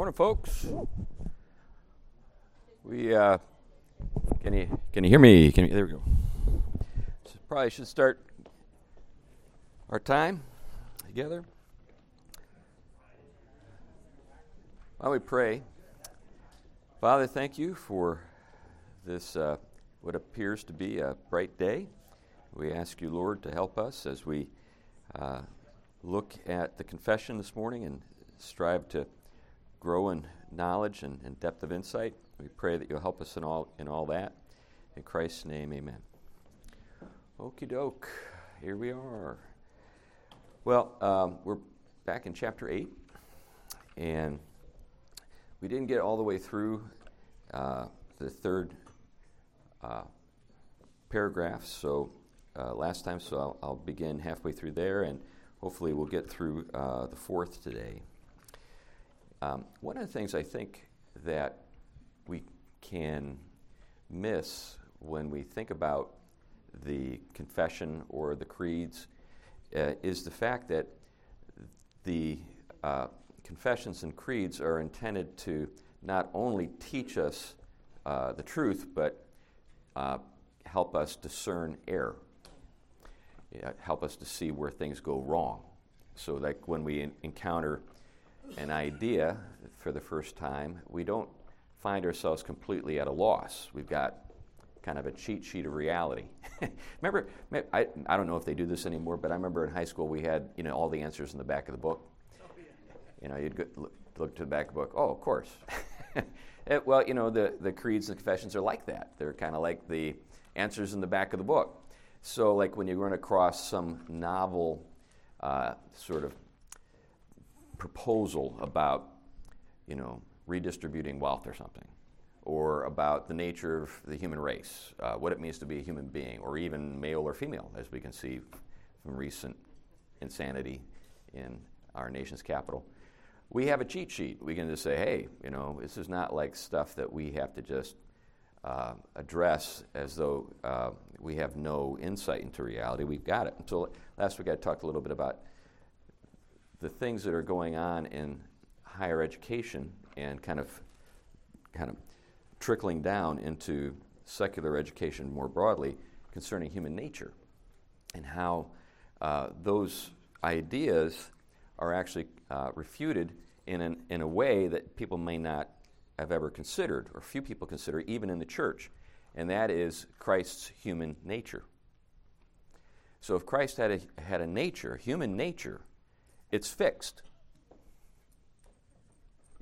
Morning, folks. We uh, can you can you hear me? Can you, there we go. So probably should start our time together. While we pray? Father, thank you for this uh, what appears to be a bright day. We ask you, Lord, to help us as we uh, look at the confession this morning and strive to grow in knowledge and, and, depth of insight. We pray that you'll help us in all in all that. In Christ's name, amen. Okie doke, here we are. Well, um, we're back in chapter 8, and we didn't get all the way through uh, the third uh, paragraph, so uh, last time, so I'll, I'll, begin halfway through there, and hopefully we'll get through uh, the fourth today. Um, one of the things I think that we can miss when we think about the confession or the creeds uh, is the fact that the uh, confessions and creeds are intended to not only teach us uh, the truth, but uh, help us discern error, help us to see where things go wrong. So, like when we in- encounter an idea for the first time, we don't find ourselves completely at a loss. We've got kind of a cheat sheet of reality. remember, I, I don't know if they do this anymore, but I remember in high school we had you know all the answers in the back of the book. You know, you'd go, look, look, to the back of the book. Oh, of course. it, well, you know, the, the creeds and confessions are like that. They're kind of like the answers in the back of the book. So, like when you run across some novel uh, sort of proposal about, you know, redistributing wealth or something, or about the nature of the human race, uh, what it means to be a human being, or even male or female, as we can see from recent insanity in our nation's capital. We have a cheat sheet. We can just say, hey, you know, this is not like stuff that we have to just uh, address as though uh, we have no insight into reality. We've got it. Until last week, I talked a little bit about the things that are going on in higher education and kind of kind of trickling down into secular education more broadly concerning human nature and how uh, those ideas are actually uh, refuted in, an, in a way that people may not have ever considered, or few people consider, even in the church, and that is Christ's human nature. So if Christ had a, had a nature, human nature, it's fixed.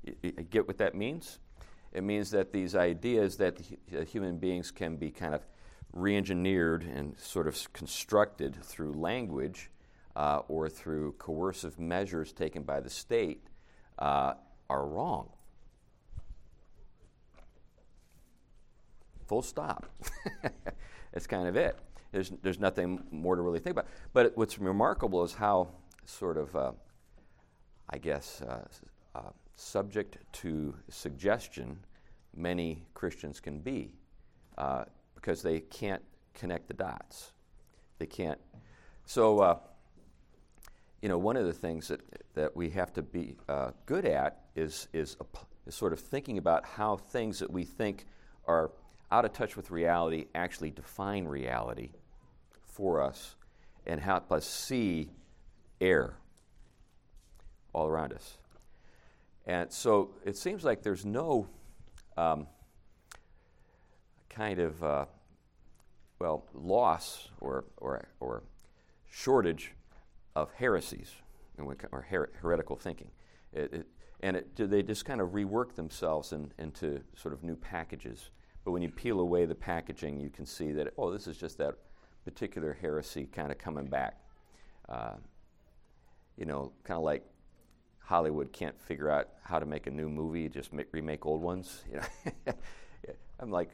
You, you get what that means? It means that these ideas that human beings can be kind of re engineered and sort of constructed through language uh, or through coercive measures taken by the state uh, are wrong. Full stop. That's kind of it. There's, there's nothing more to really think about. But what's remarkable is how sort of, uh, I guess, uh, uh, subject to suggestion many Christians can be uh, because they can't connect the dots. They can't. So, uh, you know, one of the things that, that we have to be good at is, is, is sort of thinking about how things that we think are out of touch with reality actually define reality for us and help us see air all around us. And so it seems like there's no um, kind of, uh, well, loss or, or, or shortage of heresies or her- heretical thinking. It, it, and it, they just kind of rework themselves in, into sort of new packages. But when you peel away the packaging, you can see that, oh, this is just that particular heresy kind of coming back. Uh, you know, kind of like Hollywood can't figure out how to make a new movie, just make, remake old ones. You know, I'm like,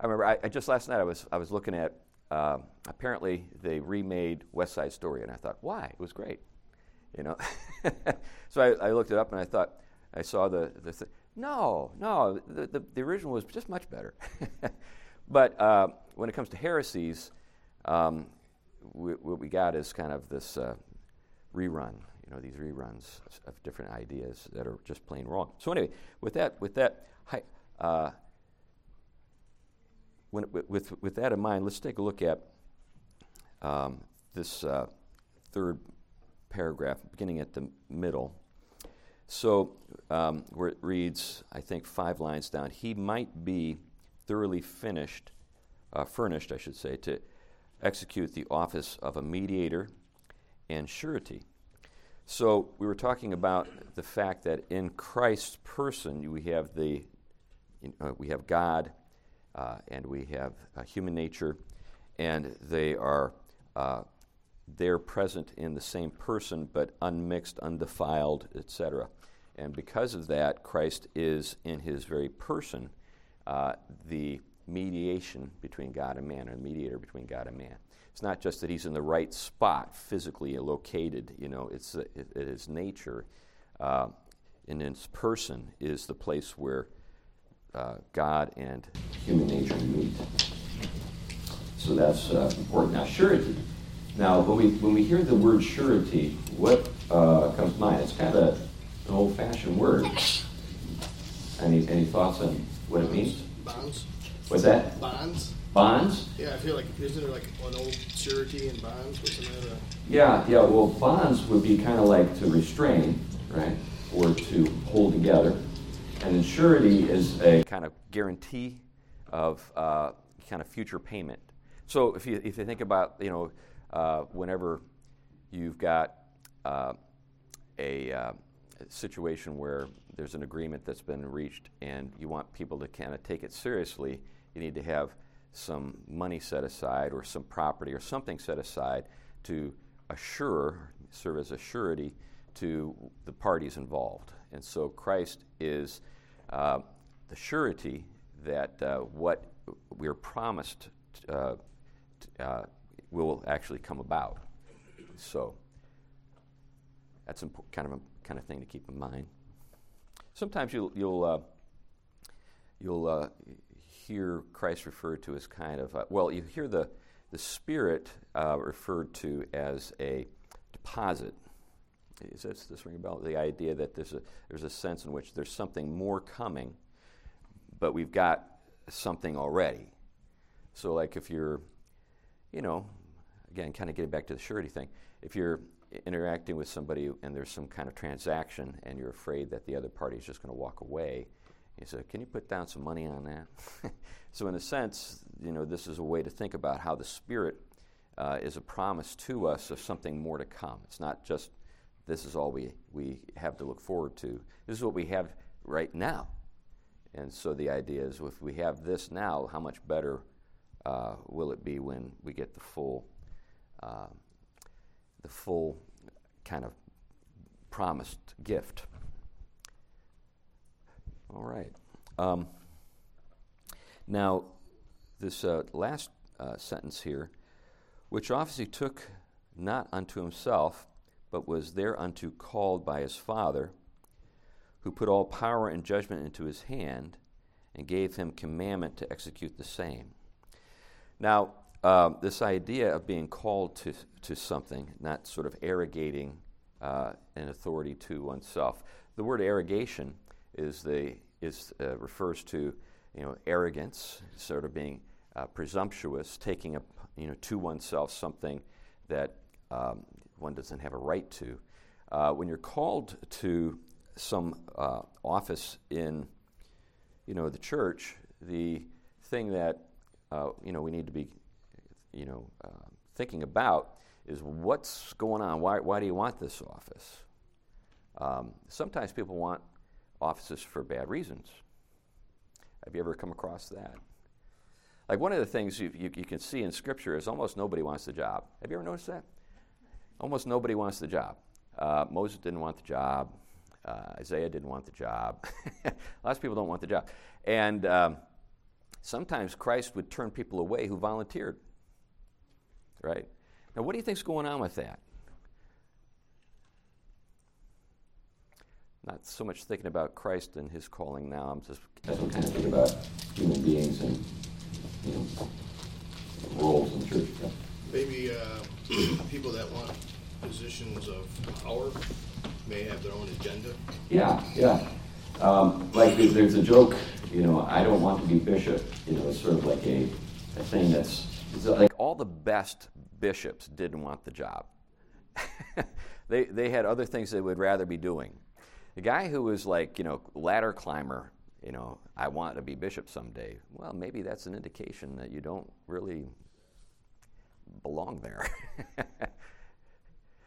I remember I, I, just last night I was I was looking at uh, apparently they remade West Side Story, and I thought, why? It was great, you know. so I, I, looked it up, and I thought I saw the the th- no no the, the, the original was just much better. but uh, when it comes to heresies, um, we, what we got is kind of this uh, rerun, you know these reruns of different ideas that are just plain wrong. So anyway, with that with that uh, when, with with that in mind, let's take a look at um, this uh, third paragraph, beginning at the middle. So, um, where it reads, I think five lines down, he might be thoroughly finished, uh, furnished, I should say, to execute the office of a mediator and surety. So, we were talking about the fact that in Christ's person, we have the uh, we have God uh, and we have human nature, and they are uh, they're present in the same person, but unmixed, undefiled, etc. And because of that, Christ is in his very person uh, the mediation between God and man, or the mediator between God and man. It's not just that he's in the right spot, physically located. You know, it's it, it is nature, uh, in his person is the place where uh, God and human nature meet. So that's uh, important. Now, surety now, when we, when we hear the word surety, what uh, comes to mind? It's kind of an old fashioned word. Any, any thoughts on what it means? Bonds. What's that? Bonds. Bonds? Yeah, I feel like isn't there like an old surety and bonds? Wasn't that a... Yeah, yeah. Well, bonds would be kind of like to restrain, right, or to hold together, and then surety is a kind of guarantee of uh, kind of future payment. So if you if you think about you know uh, whenever you've got uh, a, uh, situation where there's an agreement that's been reached and you want people to kind of take it seriously, you need to have some money set aside or some property or something set aside to assure, serve as a surety to the parties involved. And so Christ is uh, the surety that uh, what we're promised uh, uh will actually come about. So that's impo- kind of a kind of thing to keep in mind. Sometimes you'll you'll uh, you'll uh, hear Christ referred to as kind of uh, well, you hear the the Spirit uh, referred to as a deposit. Is this, this ring about the idea that there's a there's a sense in which there's something more coming, but we've got something already. So, like if you're, you know, again, kind of getting back to the surety thing, if you're interacting with somebody and there's some kind of transaction and you're afraid that the other party is just going to walk away, you said, "Can you put down some money on that?" so, in a sense, you know, this is a way to think about how the Spirit uh, is a promise to us of something more to come. It's not just this is all we we have to look forward to. This is what we have right now. And so the idea is, if we have this now, how much better uh, will it be when we get the full uh, the full kind of promised gift. All right. Um, now, this uh, last uh, sentence here, which obviously took not unto himself, but was thereunto called by his Father, who put all power and judgment into his hand, and gave him commandment to execute the same. Now, um, this idea of being called to, to something, not sort of arrogating uh, an authority to oneself. The word arrogation is the, is, uh, refers to you know, arrogance, sort of being uh, presumptuous, taking up, you know, to oneself something that um, one doesn't have a right to. Uh, when you're called to some uh, office in you know, the church, the thing that uh, you know, we need to be you know, uh, thinking about is what's going on? Why, why do you want this office? Um, sometimes people want offices for bad reasons. Have you ever come across that? Like one of the things you, you, you, can see in Scripture is almost nobody wants the job. Have you ever noticed that? Almost nobody wants the job. Uh, Moses didn't want the job. Uh, Isaiah didn't want the job. Lots of people don't want the job. And um, sometimes Christ would turn people away who volunteered right? Now, what do you think's going on with that? Not so much thinking about Christ and his calling now. I'm just I'm kind of thinking about human beings and you know, roles in the church. Maybe uh, people that want positions of power may have their own agenda? Yeah, yeah. Um, like there's a joke, you know, I don't want to be bishop. You know, it's sort of like a, a thing that's like all the best bishops didn't want the job. they, they had other things they would rather be doing. The guy who was like, you know, ladder climber, you know, I want to be bishop someday. Well, maybe that's an indication that you don't really belong there.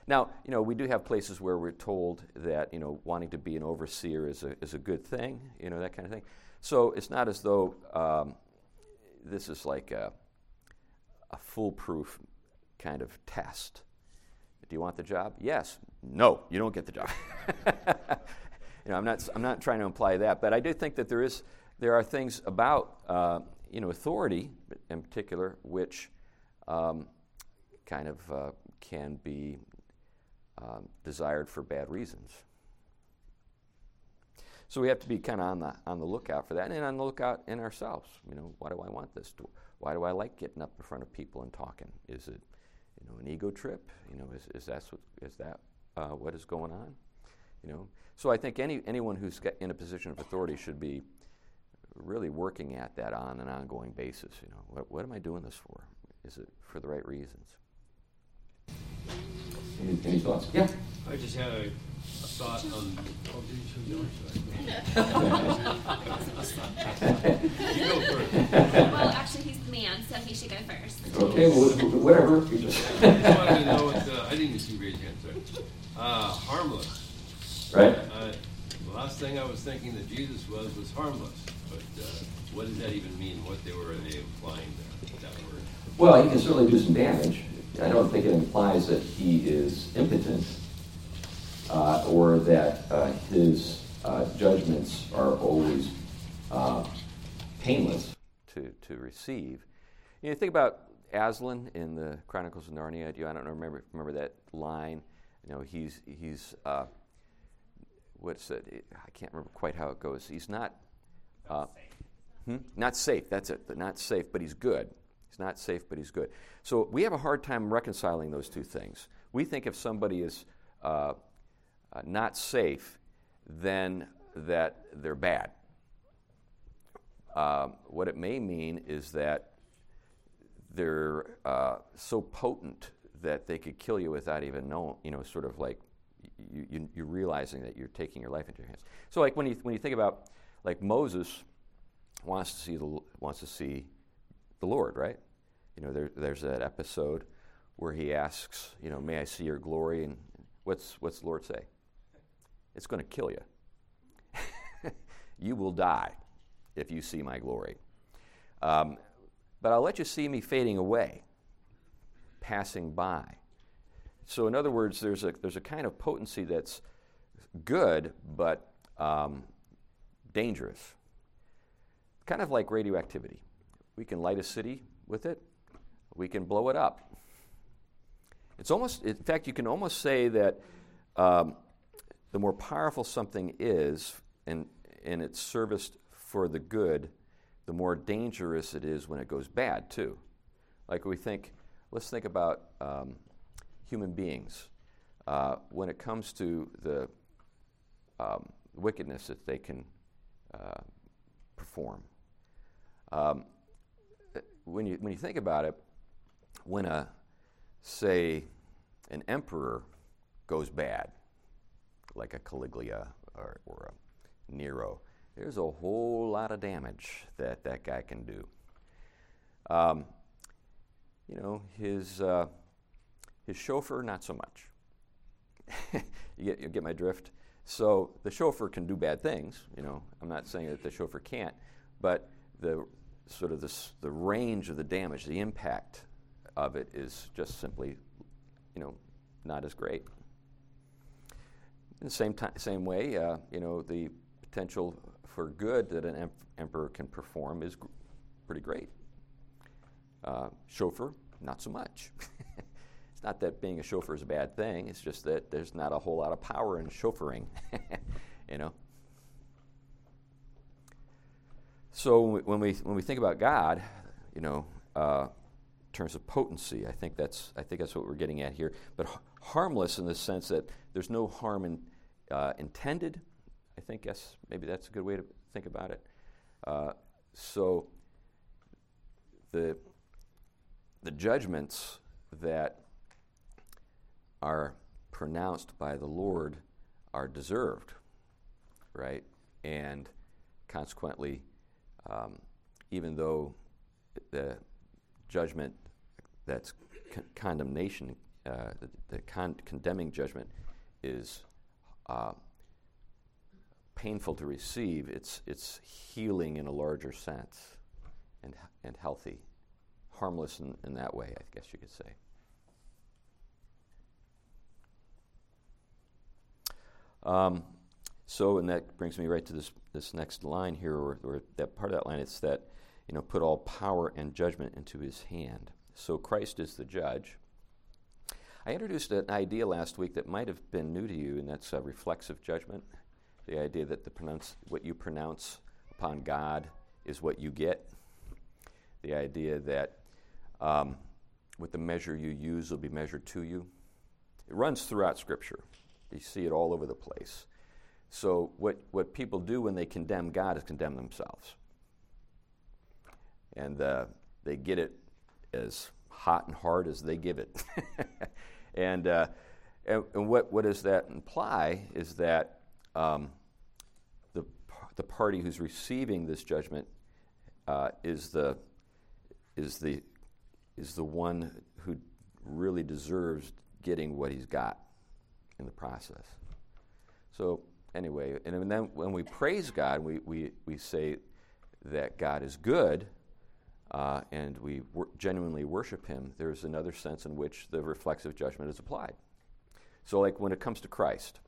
now, you know, we do have places where we're told that, you know, wanting to be an overseer is a, is a good thing, you know, that kind of thing. So it's not as though um, this is like a, a foolproof kind of test. Do you want the job? Yes. No, you don't get the job. you know, I'm not, I'm not trying to imply that, but I do think that there, is, there are things about uh, you know, authority in particular which um, kind of uh, can be um, desired for bad reasons. So we have to be kind of on the on the lookout for that, and on the lookout in ourselves. You know, why do I want this? Why do I like getting up in front of people and talking? Is it, you know, an ego trip? You know, is, is that what, is that uh, what is going on? You know, so I think any anyone who's in a position of authority should be really working at that on an ongoing basis. You know, what, what am I doing this for? Is it for the right reasons? Any, any thoughts? Yeah. I just had a, a thought on. Oh, you you go first. Well, actually, he's the man, so he should go first. Okay, well, whatever. I just wanted to know what. Uh, I didn't even see raise hand. Sorry. Uh, harmless. Right. Uh, the last thing I was thinking that Jesus was was harmless, but uh, what does that even mean? What they were they implying there? That word. Well, he can certainly do some damage. I don't think it implies that he is impotent uh, or that uh, his uh, judgments are always uh, painless to, to receive. You know, think about Aslan in the Chronicles of Narnia. Do you, I don't remember remember that line. You know, he's he's uh, what's it? I can't remember quite how it goes. He's not. Uh, hmm? Not safe. That's it. Not safe, but he's good. He's not safe, but he's good. So we have a hard time reconciling those two things. We think if somebody is uh, uh, not safe, then that they're bad. Uh, what it may mean is that they're uh, so potent that they could kill you without even knowing, you know, sort of like you, you, you're realizing that you're taking your life into your hands. So, like when you, when you think about, like Moses wants to see the, wants to see the Lord, right? You know, there, there's that episode where he asks, you know, may I see your glory? And what's, what's the Lord say? It's going to kill you. you will die if you see my glory. Um, but I'll let you see me fading away, passing by. So, in other words, there's a, there's a kind of potency that's good, but um, dangerous. Kind of like radioactivity. We can light a city with it, we can blow it up. It's almost, in fact, you can almost say that um, the more powerful something is and, and it's serviced for the good, the more dangerous it is when it goes bad, too. Like we think, let's think about um, human beings. Uh, when it comes to the um, wickedness that they can uh, perform. Um, when, you, when you think about it, when a, say, an emperor goes bad, like a Caligula or, or a Nero, there's a whole lot of damage that that guy can do. Um, you know, his, uh, his chauffeur, not so much. you, get, you get my drift? So the chauffeur can do bad things. You know, I'm not saying that the chauffeur can't, but the sort of this, the range of the damage, the impact of it is just simply, you know, not as great. In the same, same way, uh, you know, the potential for good that an em- emperor can perform is gr- pretty great. Uh, chauffeur, not so much. it's not that being a chauffeur is a bad thing. It's just that there's not a whole lot of power in chauffeuring, you know. So when we, when we think about God, you know, uh, terms of potency. I think that's I think that's what we're getting at here. But harmless in the sense that there's no harm in, uh, intended. I think yes, maybe that's a good way to think about it. Uh, so the the judgments that are pronounced by the Lord are deserved, right? And consequently, um, even though the judgment that's con- condemnation, uh, the, the con- condemning judgment is uh, painful to receive, it's, it's healing in a larger sense and, and healthy, harmless in, in that way, I guess you could say. Um, so, and that brings me right to this, this next line here, or, or that part of that line. It's that, you know, put all power and judgment into his hand. So Christ is the judge. I introduced an idea last week that might have been new to you, and that's a reflexive judgment. The idea that the pronounce, what you pronounce upon God is what you get. The idea that um, with the measure you use will be measured to you. It runs throughout Scripture. You see it all over the place. So, what, what people do when they condemn God is condemn themselves. And uh, they get it as hot and hard as they give it. and, uh, and, and, what, what does that imply is that um, the, the party who's receiving this judgment uh, is, the, is, the, is the one who really deserves getting what he's got in the process. So, anyway, and then when we praise God, we, we, we say that God is good uh, and we wor- genuinely worship Him, there's another sense in which the reflexive judgment is applied. So, like when it comes to Christ,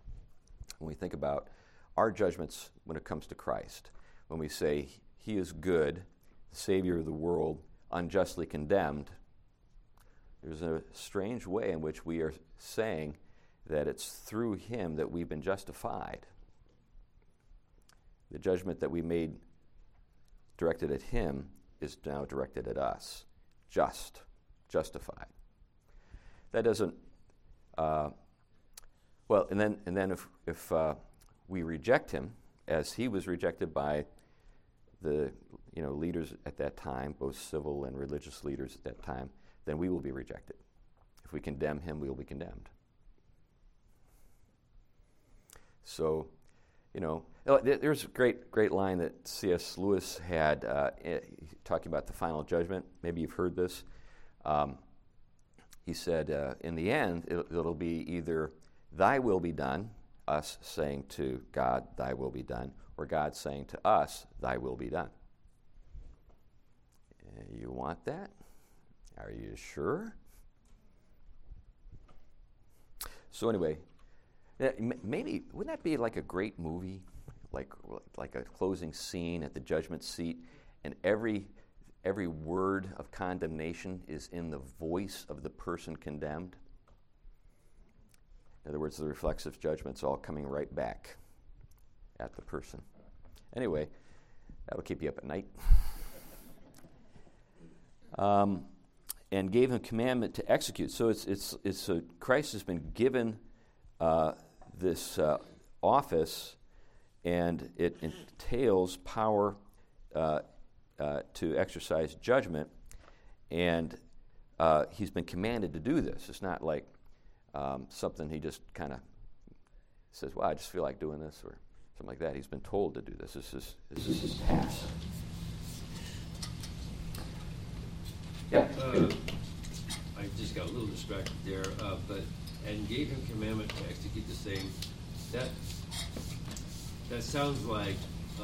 when we think about our judgments when it comes to Christ, when we say He is good, the Savior of the world, unjustly condemned, there's a strange way in which we are saying that it's through Him that we've been justified. The judgment that we made directed at Him is now directed at us. Just, justified. That doesn't, uh, well, and then, and then if, if uh, we reject Him, as He was rejected by the you know, leaders at that time, both civil and religious leaders at that time, then we will be rejected. If we condemn Him, we will be condemned. So, you know, oh, there's a great, great line that C.S. Lewis had uh, talking about the final judgment. Maybe you've heard this. Um, he said, uh, in the end, it'll, it'll, be either thy will be done, us saying to God, thy will be done, or God saying to us, thy will be done. Eh, you want that? Are you sure? So, anyway, maybe wouldn't that be like a great movie, like like a closing scene at the judgment seat, and every every word of condemnation is in the voice of the person condemned. In other words, the reflexive judgment's all coming right back at the person. Anyway, that'll keep you up at night. Um, and gave him commandment to execute. So it's it's it's Christ has been given. Uh, this uh, office, and it entails power uh, uh, to exercise judgment, and uh, he's been commanded to do this. It's not like um, something he just kind of says, "Well, I just feel like doing this," or something like that. He's been told to do this. This is this is his task. Yeah. Uh, I just got a little distracted there, uh, but and gave him commandment to execute the same. That that sounds like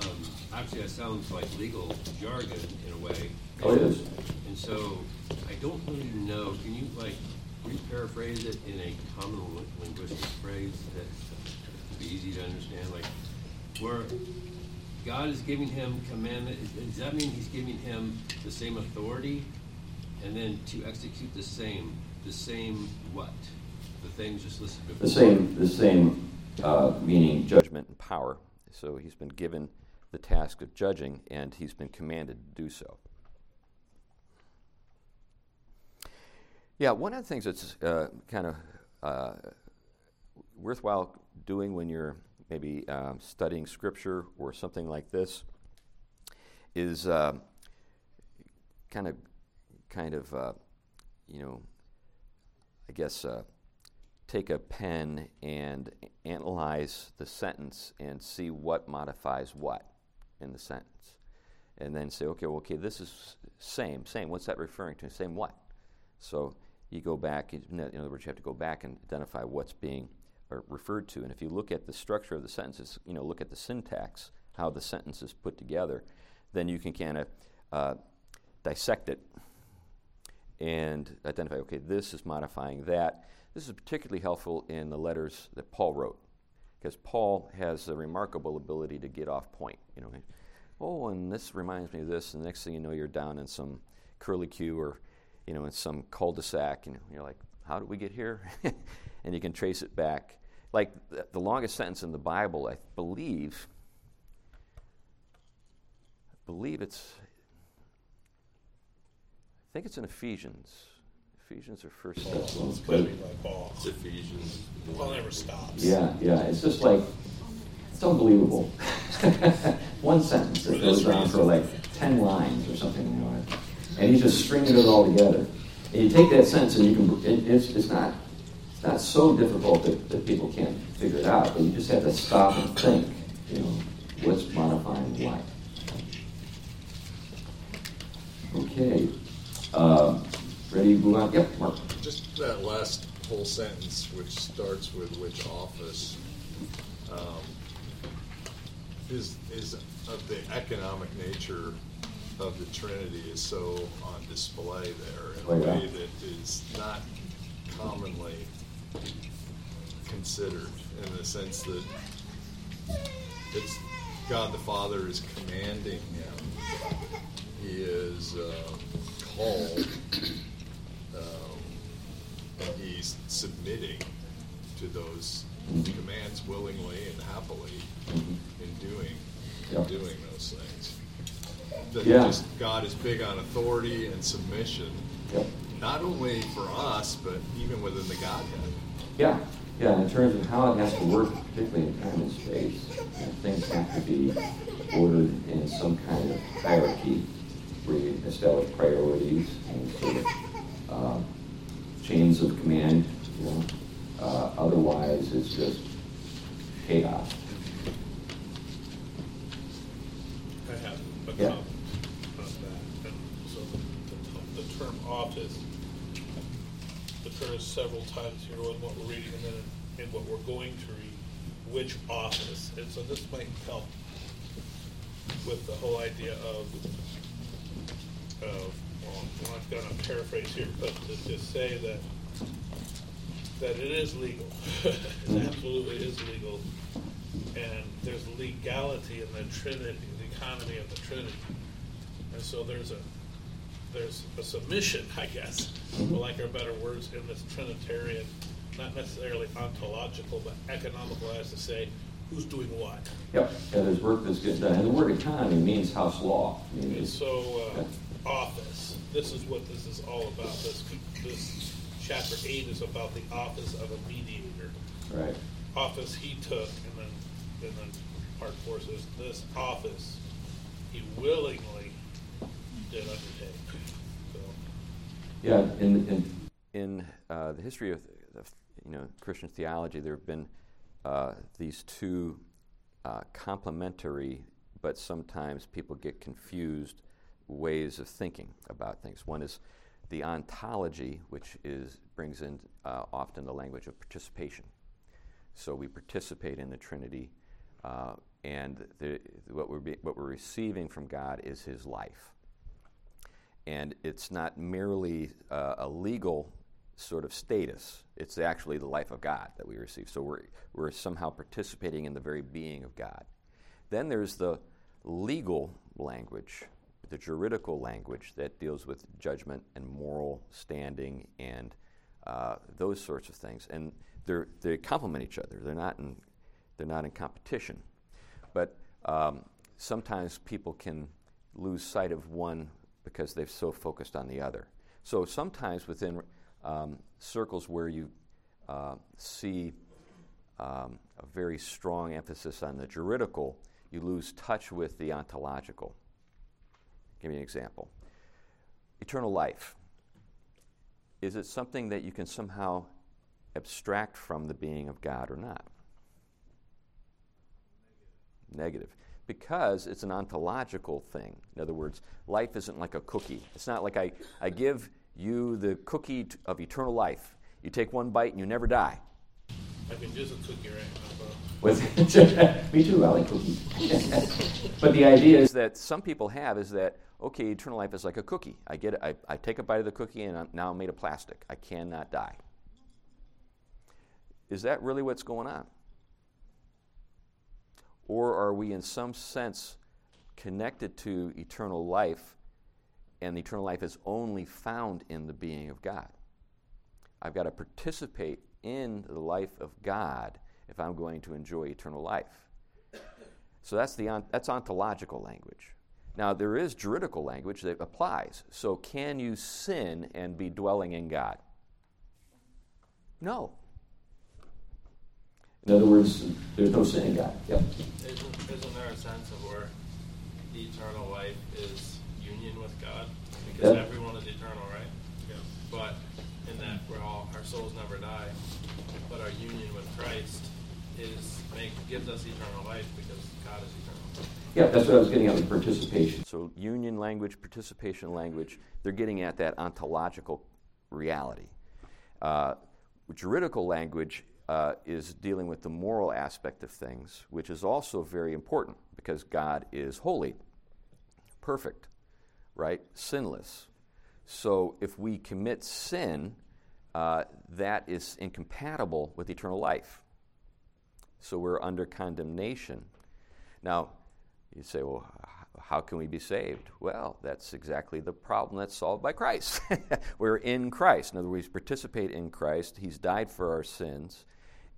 um, actually that sounds like legal jargon in a way. Oh, it is. And so I don't really know. Can you like re-paraphrase it in a common linguistic phrase that would be easy to understand? Like where God is giving him commandment. Does that mean He's giving him the same authority, and then to execute the same, the same what? The things just listed before? The same, the same uh, meaning judgment and power. So he's been given the task of judging, and he's been commanded to do so. Yeah, one of the things that's uh, kind of uh, worthwhile doing when you're maybe um, studying scripture or something like this is uh, kind of, kind of, uh, you know, I guess uh, take a pen and analyze the sentence and see what modifies what in the sentence, and then say, okay, well, okay, this is same, same. What's that referring to? Same what? So you go back. In other words, you have to go back and identify what's being referred to. And if you look at the structure of the sentences, you know, look at the syntax, how the sentence is put together, then you can kind of uh, dissect it and identify, okay, this is modifying that. This is particularly helpful in the letters that Paul wrote, because Paul has a remarkable ability to get off point. You know, oh, and this reminds me of this, and the next thing you know, you're down in some curlicue or, you know, in some cul-de-sac, and you're like, how did we get here? and you can trace it back. Like the, the longest sentence in the Bible, I believe, I believe it's, I think it's in Ephesians. Ephesians or First Thessalonians. It's be like Paul. It's Ephesians. Paul never stops. Yeah, yeah. It's just like it's unbelievable. One sentence that goes on for like ten lines or something, you know, and he's just stringing it all together. And you take that sentence and you can. It, it's, it's not. It's not so difficult that, that people can't figure it out, but you just have to stop and think. You know, what's modifying what. Okay. Um, ready to move on? Yep, Mark. Just that last whole sentence, which starts with which office, um, is is of the economic nature of the Trinity is so on display there in Oh, a yeah. way that is not commonly considered in the sense that it's God the Father is commanding him. He is uh, called, he's submitting to those commands willingly and happily Mhm. in doing Yeah. in doing those things. That Yeah. just God is big on authority and submission, not only for us, but even within the Godhead. Yeah, yeah. In terms of how it has to work, particularly in time and space, you know, things have to be ordered in some kind of hierarchy where you establish priorities and sort of uh, chains of command. You know, uh, otherwise it's just chaos. I have a Yeah. comment on that. And so the, the, the term office occurs several times here in what we're reading and then in, in what we're going to read, which office. And so this might help with the whole idea of, of, well, I'm not gonna paraphrase here, but to just say that, that it is legal. It absolutely is legal. And there's legality in the Trinity, the economy of the Trinity. And so there's a, there's a submission, I guess, for lack of better words, in this Trinitarian, not necessarily ontological, but economical as to say, who's doing what. Yep. There's work that's getting done, and the word economy means house law. And so, uh, office, this is what this is all about. This, this chapter eight is about the office of a mediator. right. Office he took, and then, and then part four says, this office he willingly did undertake. So, Yeah, in, in, in uh, the history of, of you know Christian theology, there have been uh, these two uh, complementary, but sometimes people get confused ways of thinking about things. One is the ontology, which is brings in uh, often the language of participation. So we participate in the Trinity, uh, and the, what, we're be, what we're receiving from God is His life and it's not merely uh, a legal sort of status. It's actually the life of God that we receive. So we're, we're somehow participating in the very being of God. Then there's the legal language, the juridical language that deals with judgment and moral standing and uh, those sorts of things. And they complement each other. They're not in, they're not in competition. But um, sometimes people can lose sight of one because they've so focused on the other. So sometimes within um, circles where you uh, see um, a very strong emphasis on the juridical, you lose touch with the ontological. Give me an example. Eternal life. Is it something that you can somehow abstract from the being of God or not? Negative. Because it's an ontological thing. In other words, life isn't like a cookie. It's not like I, I give you the cookie of eternal life. You take one bite and you never die. I can use a cookie right Me too, I like cookies. but the idea is that some people have is that, okay, eternal life is like a cookie. I get it, I, I take a bite of the cookie and I'm now I'm made of plastic. I cannot die. Is that really what's going on? Or are we, in some sense, connected to eternal life, and the eternal life is only found in the being of God? I've got to participate in the life of God if I'm going to enjoy eternal life. So that's, the, that's ontological language. Now, there is juridical language that applies. So, can you sin and be dwelling in God? No. In other words, there's no sin in God. Yep. Isn't, isn't there a sense of where the eternal life is union with God? Because Yeah. everyone is eternal, right? Yeah. But in that we're all our souls never die, but our union with Christ is make gives us eternal life because God is eternal. Yeah, that's what I was getting at with participation. So, union language, participation language, they're getting at that ontological reality. Uh, juridical language uh, is dealing with the moral aspect of things, which is also very important because God is holy, perfect, right? Sinless. So, if we commit sin, uh, that is incompatible with eternal life. So, we're under condemnation. Now, you say, well, how can we be saved? Well, that's exactly the problem that's solved by Christ. We're in Christ. In other words, participate in Christ. He's died for our sins,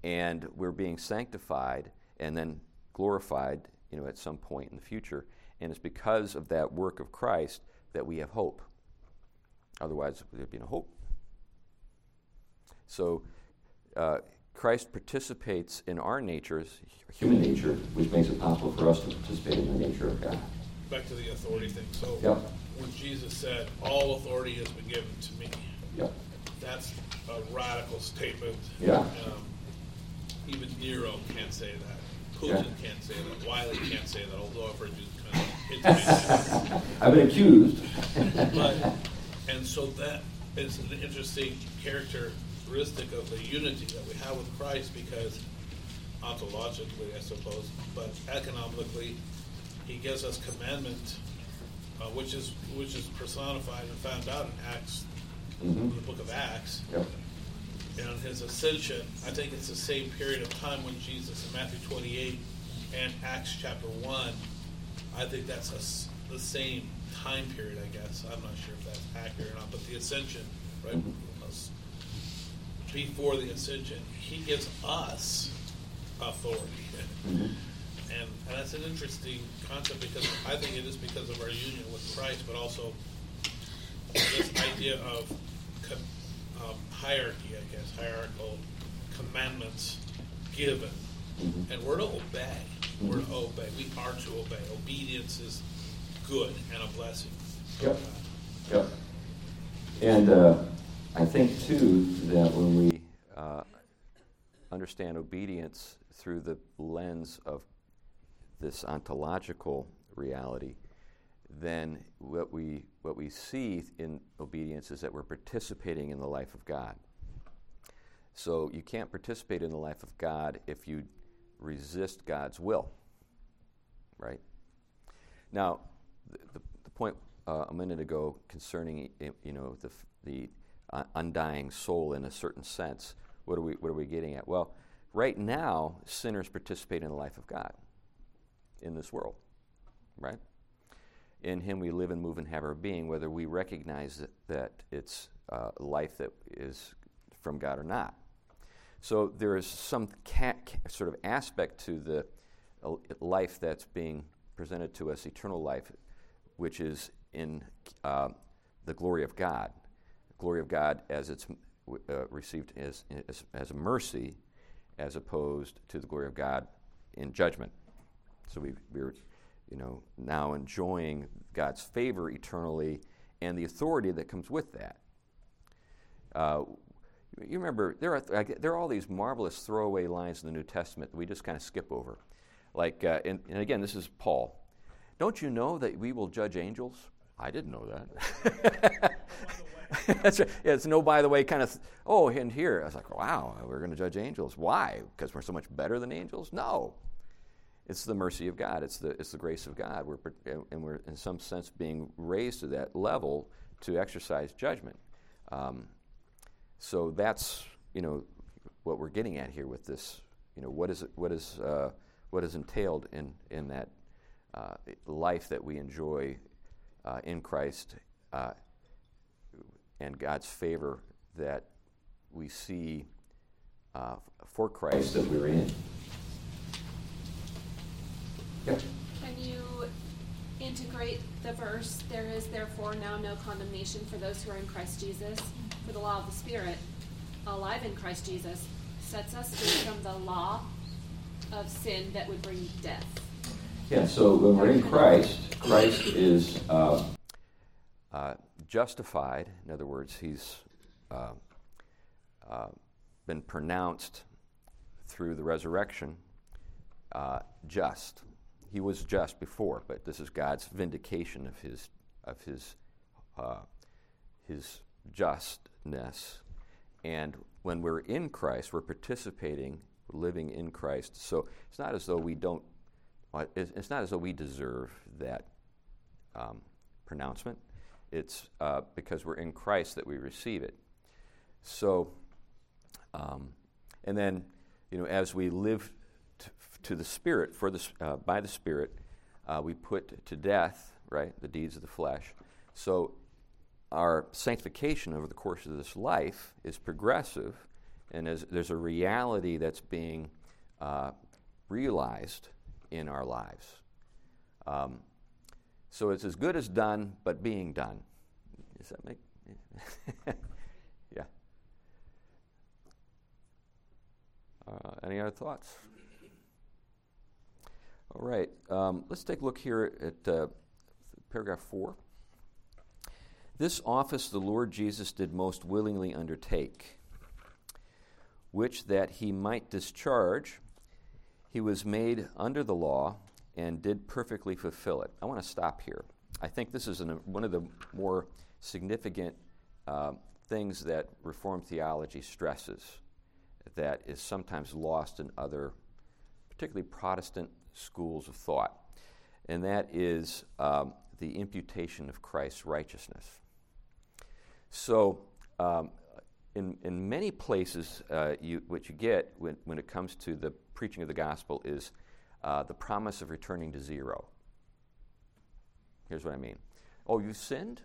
and we're being sanctified and then glorified, you know, at some point in the future. And it's because of that work of Christ that we have hope. Otherwise, there'd be no hope. So, uh, Christ participates in our natures, human nature, which makes it possible for us to participate in the nature of God. Back to the authority thing. So Yep. when Jesus said, "All authority has been given to me," Yep. that's a radical statement. Yeah. Um, even Nero can't say that. Putin Yeah. can't say that. Wiley can't say that. Although I've heard you kind of intimate. I've been accused. But, and so that is an interesting characteristic of the unity that we have with Christ because ontologically, I suppose, but economically, he gives us commandment, uh, which is which is personified and found out in Acts, Mhm. the book of Acts. Yep. And his ascension, I think it's the same period of time when Jesus in Matthew 28 and Acts chapter 1, I think that's a the same time period, I guess. I'm not sure if that's accurate or not, but the ascension, right? Mhm. Before the ascension, he gives us authority. Mhm. And, and that's an interesting concept because I think it is because of our union with Christ, but also this idea of um, hierarchy, I guess, hierarchical commandments given. Mhm. And we're to obey. We're to obey. We are to obey. Obedience is good and a blessing. Yep. Yep. And uh, I think, too, that when we uh, understand obedience through the lens of this ontological reality, then what we, what we see in obedience is that we're participating in the life of God. So you can't participate in the life of God if you resist God's will, right? Now, the, the, the point uh, a minute ago concerning you know the, the undying soul in a certain sense, what are we what are we getting at? Well, right now sinners participate in the life of God in this world, right? In Him we live and move and have our being, whether we recognize that, that it's uh, life that is from God or not. So there is some ca- ca- sort of aspect to the uh, life that's being presented to us, eternal life, which is in uh, the glory of God. Glory of God as it's uh, received as, as, as mercy as opposed to the glory of God in judgment. So we, we're, you know, now enjoying God's favor eternally and the authority that comes with that. Uh, you remember, there are, there are all these marvelous throwaway lines in the New Testament that we just kind of skip over. Like, uh, and, and again, this is Paul. Don't you know that we will judge angels? I didn't know that. That's right. Yeah, it's no by the way kind of, oh, and here. I was like, wow, we're going to judge angels. Why? Because we're so much better than angels? No. It's the mercy of God. It's the, it's the grace of God. We're, and we're, in some sense, being raised to that level to exercise judgment. Um, so that's, you know, what we're getting at here with this. You know, what is, what is, uh, what is entailed in, in that uh, life that we enjoy uh, in Christ uh, and God's favor that we see uh, for Christ that we're in. Yep. Can you integrate the verse, there is therefore now no condemnation for those who are in Christ Jesus? For the law of the Spirit, alive in Christ Jesus, sets us free from the law of sin that would bring death. Yeah, so when we're in Christ, Christ is uh, uh, justified. In other words, he's uh, uh been pronounced through the resurrection uh, just. He was just before, but this is God's vindication of his of his uh, his justness. And when we're in Christ, we're participating, living in Christ. So it's not as though we don't. It's not as though we deserve that um, pronouncement. It's uh, because we're in Christ that we receive it. So, um, and then, you know, as we live t- to the Spirit, for the, uh, by the Spirit, uh, we put to death, right, the deeds of the flesh. So, our sanctification over the course of this life is progressive, and as, there's a reality that's being uh, realized in our lives. Um, so it's as good as done, but being done. Does that make? yeah. Uh, any other thoughts? All right. Um, let's take a look here at uh, paragraph four. This office the Lord Jesus did most willingly undertake, which that he might discharge, he was made under the law and did perfectly fulfill it. I want to stop here. I think this is an, one of the more significant uh, things that Reformed theology stresses that is sometimes lost in other, particularly Protestant schools of thought, and that is um, the imputation of Christ's righteousness. So, um, in, in many places, uh, you, what you get when, when it comes to the preaching of the gospel is uh, the promise of returning to zero. Here's what I mean. Oh, you've sinned?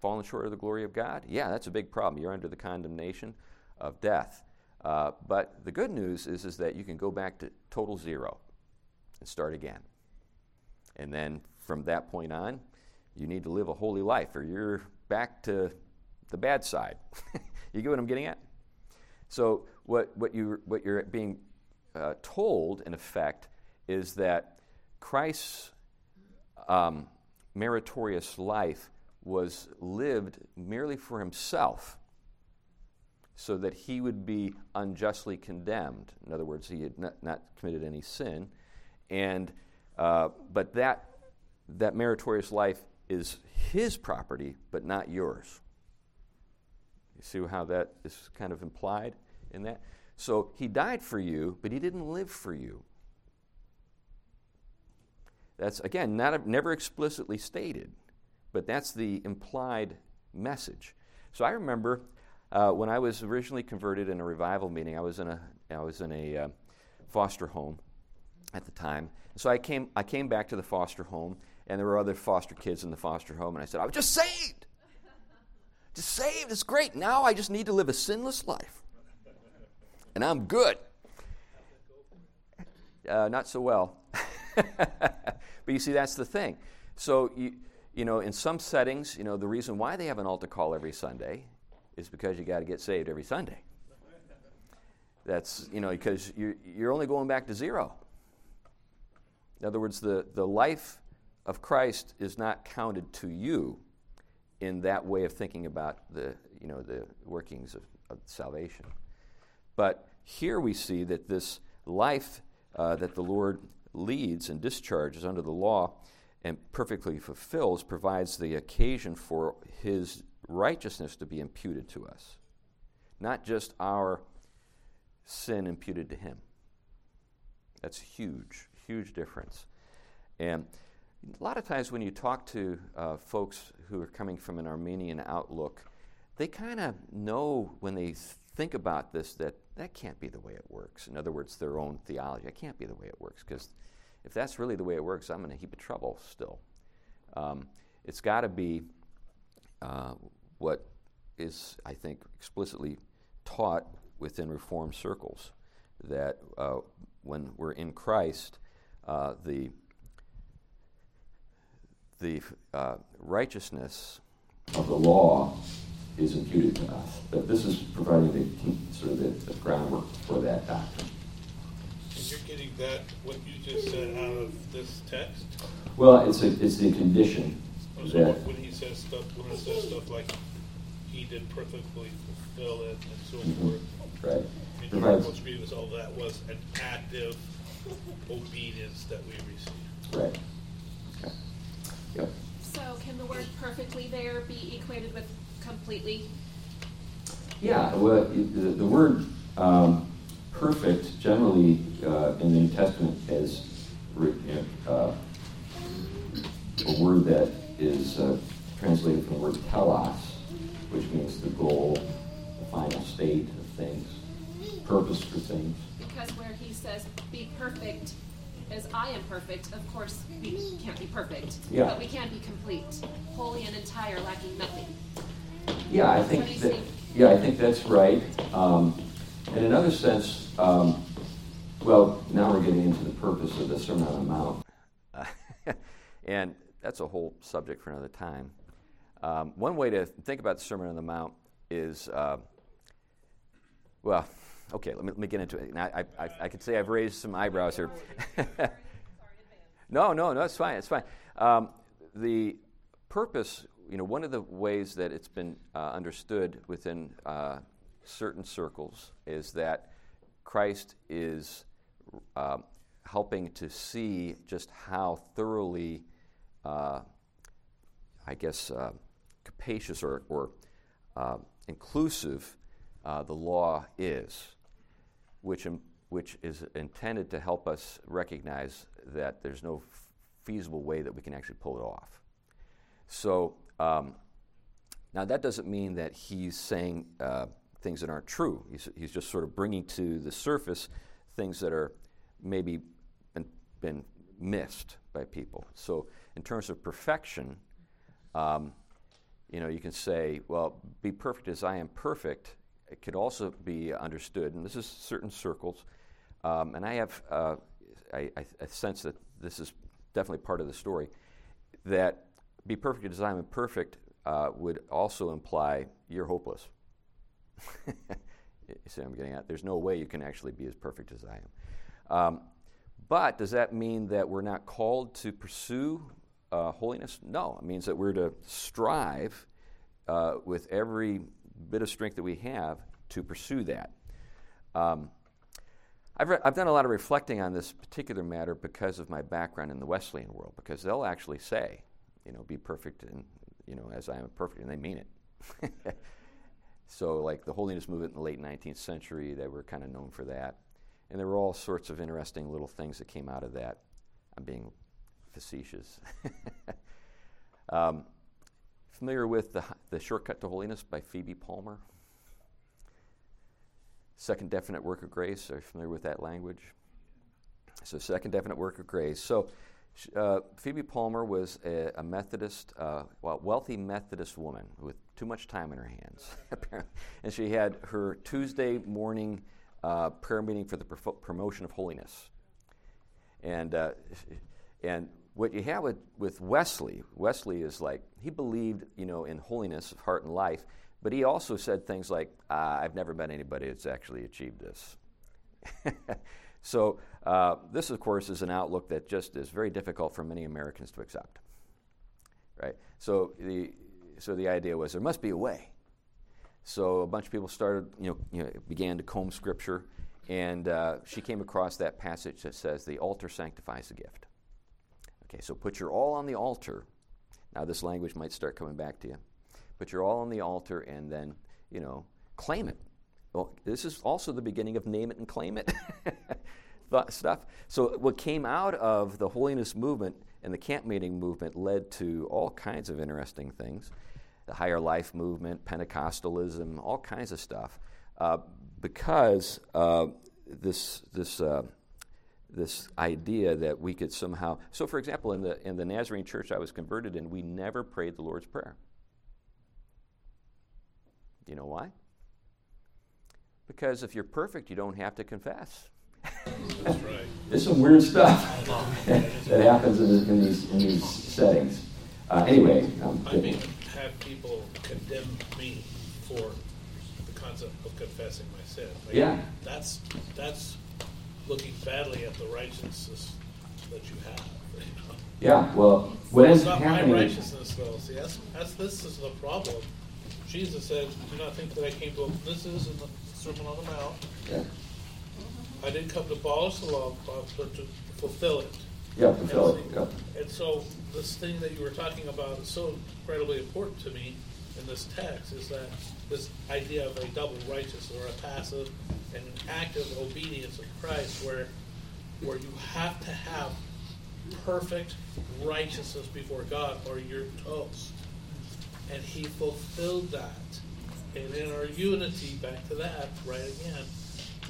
Fallen short of the glory of God? Yeah, that's a big problem. You're under the condemnation of death. Uh, but the good news is, is that you can go back to total zero and start again. And then from that point on, you need to live a holy life or you're back to the bad side. you get what I'm getting at? So, what, what, you, what you're being uh, told, in effect, is that Christ's um, meritorious life was lived merely for himself so that he would be unjustly condemned. In other words, he had not, not committed any sin. And, uh, but that, that meritorious life is his property, but not yours. You see how that is kind of implied in that? So he died for you, but he didn't live for you. That's, again, not, never explicitly stated, but that's the implied message. So I remember uh, when I was originally converted in a revival meeting, I was in a, I was in a uh, foster home at the time. So I came, I came back to the foster home, and there were other foster kids in the foster home, and I said, I was just saved. Just saved, it's great. Now I just need to live a sinless life. And I'm good. Uh, not so well. but you see, that's the thing. So, you, you know, in some settings, you know, the reason why they have an altar call every Sunday is because you got to get saved every Sunday. That's, you know, because you're, you're only going back to zero. In other words, the, the life of Christ is not counted to you in that way of thinking about the, you know, the workings of, of salvation. But here we see that this life uh, that the Lord leads and discharges under the law and perfectly fulfills provides the occasion for his righteousness to be imputed to us, not just our sin imputed to him. That's huge, huge difference. And a lot of times when you talk to uh, folks who are coming from an Arminian outlook, they kind of know when they think about this that that can't be the way it works. In other words, their own theology. It can't be the way it works because if that's really the way it works, I'm in a heap of trouble still. Um, it's got to be uh, what is, I think, explicitly taught within Reformed circles that uh, when we're in Christ, uh, the the uh, righteousness of the law is imputed to us. But this is providing the sort of the, the groundwork for that doctrine. And you're getting that what you just said out of this text. Well, it's a, it's the condition So that when he says stuff, when it says stuff like he did perfectly fulfill it and so Mhm. forth, right and provides most grievous, all that was an active obedience that we received. right. Okay. Yep. So can the word perfectly there be equated with completely? Yeah, well, the, the word um, perfect generally uh, in the New Testament is re- you know, uh, a word that is uh, translated from the word telos, which means the goal, the final state of things, purpose for things. Because where he says, be perfect as I am perfect, of course, we can't be perfect. Yeah. But we can be complete, holy and entire, lacking nothing. Yeah, I think that, yeah, I think that's right. Um, in another sense, um, well, now we're getting into the purpose of the Sermon on the Mount. and that's a whole subject for another time. Um, one way to think about the Sermon on the Mount is, uh, well, okay, let me, let me get into it. I, I, I could say I've raised some eyebrows here. no, no, no, it's fine, it's fine. Um, the purpose, you know, one of the ways that it's been uh, understood within uh, certain circles is that Christ is uh, helping to see just how thoroughly, uh, I guess, uh, capacious or, or uh, inclusive uh, the law is, which, im- which is intended to help us recognize that there's no f- feasible way that we can actually pull it off. So, um, now that doesn't mean that he's saying uh, things that aren't true. He's, he's just sort of bringing to the surface things that are maybe been, been missed by people. So, in terms of perfection, um, you know, you can say, well, be perfect as I am perfect. It could also be understood, and this is certain circles, um, and I have, uh, I, I, I sense that this is definitely part of the story, that be perfect as I am perfect uh, would also imply you're hopeless. see I'm getting at? There's no way you can actually be as perfect as I am. Um, but does that mean that we're not called to pursue uh, holiness? No. It means that we're to strive uh, with every bit of strength that we have to pursue that. Um, I've, re- I've done a lot of reflecting on this particular matter because of my background in the Wesleyan world, because they'll actually say, you know, be perfect and, you know, as I am perfect, and they mean it. so, like the holiness movement in the late 19th century, they were kind of known for that. And there were all sorts of interesting little things that came out of that. I'm being facetious. um, familiar with the, the Shortcut to Holiness by Phoebe Palmer? Second definite work of grace. Are you familiar with that language? So, second definite work of grace. So, uh, Phoebe Palmer was a, a Methodist, uh, well, wealthy Methodist woman with too much time in her hands, apparently. And she had her Tuesday morning uh, prayer meeting for the profo- promotion of holiness. And, uh, and what you have with, with Wesley, Wesley is like, he believed, you know, in holiness of heart and life, But he also said things like, uh, I've never met anybody that's actually achieved this. so, uh, this, of course, is an outlook that just is very difficult for many Americans to accept. Right? So, the, so the idea was there must be a way. So, a bunch of people started, you know, you know began to comb scripture, and uh, she came across that passage that says, The altar sanctifies the gift. Okay, so put your all on the altar. Now, this language might start coming back to you. Put your all on the altar and then, you know, claim it. Well, this is also the beginning of name it and claim it stuff. So, what came out of the holiness movement and the camp meeting movement led to all kinds of interesting things the higher life movement, Pentecostalism, all kinds of stuff. Uh, because uh, this, this uh, this idea that we could somehow. So, for example, in the, in the Nazarene church I was converted in, we never prayed the Lord's Prayer. Do you know why? Because if you're perfect, you don't have to confess. That's right. There's some weird stuff that happens in, in, these, in these settings. Uh, anyway, um, I mean, have people condemn me for the concept of confessing my sin. Like, yeah. That's that's looking badly at the righteousness that you have. Yeah, well, what it's is not happening? my righteousness, though. See, that's, that's this is the problem. Jesus said, "Do not think that I came to." This is in the Sermon on the Mount. Yeah, I didn't come to abolish the law, but to fulfill it. yeah, fulfill it. And, Yeah. and so this thing that you were talking about is so incredibly important to me in this text is that this idea of a double righteous or a passive and an active obedience of Christ where where you have to have perfect righteousness before God or you're toast. And he fulfilled that. And in our unity, back to that, right again,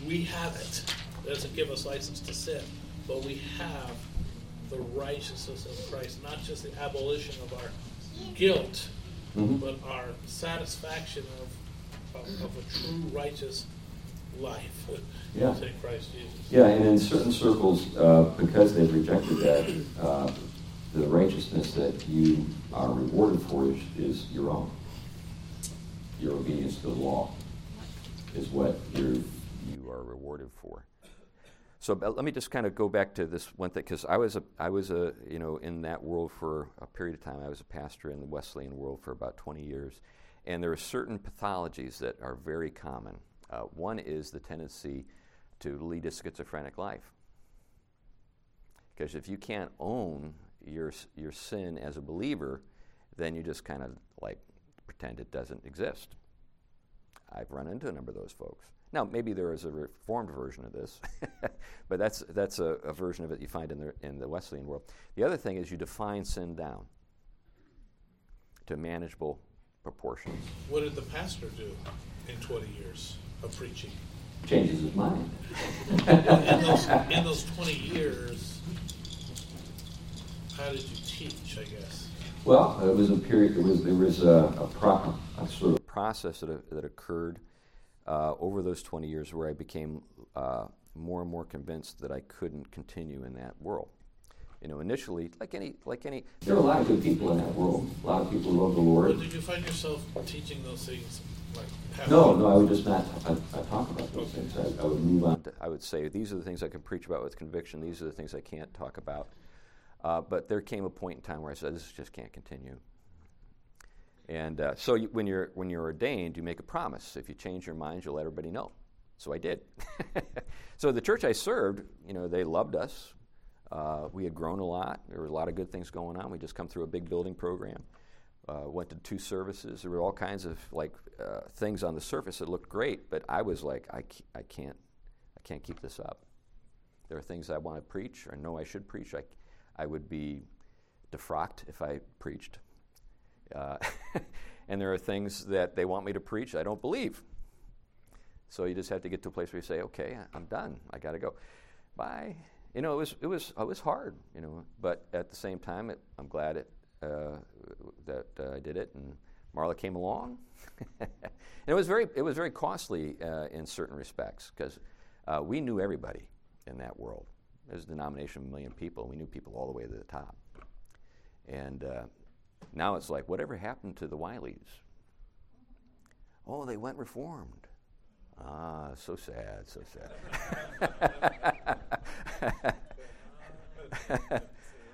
we have it. It doesn't give us license to sin, but we have the righteousness of Christ, not just the abolition of our guilt, Mhm. but our satisfaction of, of, of a true righteous life Yeah. in Christ Jesus. Yeah, and in certain circles, uh, because they've rejected that, uh, the righteousness that you are rewarded for is, is your own. Your obedience to the law is what you you are rewarded for. So let me just kind of go back to this one thing, because I was a I was a you know in that world for a period of time. I was a pastor in the Wesleyan world for about 20 years, and there are certain pathologies that are very common. Uh, one is the tendency to lead a schizophrenic life. Because if you can't own your, your sin as a believer, then you just kind of like pretend it doesn't exist. I've run into a number of those folks. Now, maybe there is a reformed version of this, but that's, that's a, a, version of it you find in the, in the Wesleyan world. The other thing is you define sin down to manageable proportions. What did the pastor do in 20 years of preaching? Changes his mind. in, those, in those 20 years, how did you teach, I guess? Well, it was a period. It was there was a, a, pro, a sort of process that, that occurred uh, over those 20 years where I became uh, more and more convinced that I couldn't continue in that world. You know, initially, like any, like any, there are a lot of good people in that world. A lot of people who love the Lord. But did you find yourself teaching those things? Like no, no, I would just not I, I talk about those things. I, I, would move on. I would say these are the things I can preach about with conviction. These are the things I can't talk about. Uh, but there came a point in time where I said, "This just can't continue." And uh, so, you, when you're when you're ordained, you make a promise. If you change your mind, you'll let everybody know. So I did. so the church I served, you know, they loved us. Uh, we had grown a lot. There were a lot of good things going on. We just come through a big building program. Uh, went to two services. There were all kinds of like uh, things on the surface that looked great, but I was like, I, I can't, I can't keep this up. There are things I want to preach or know I should preach. I, I would be defrocked if I preached. Uh, and there are things that they want me to preach I don't believe. So you just have to get to a place where you say, okay, I'm done. I got to go. Bye. You know, it was, it, was, it was hard, you know, but at the same time, it, I'm glad it, uh, that uh, I did it, and Marla came along. and it was very, it was very costly uh, in certain respects because uh, we knew everybody in that world. There's a denomination of a million people. We knew people all the way to the top. And uh, now it's like, whatever happened to the Wileys? Oh, they went reformed. Ah, so sad, so sad.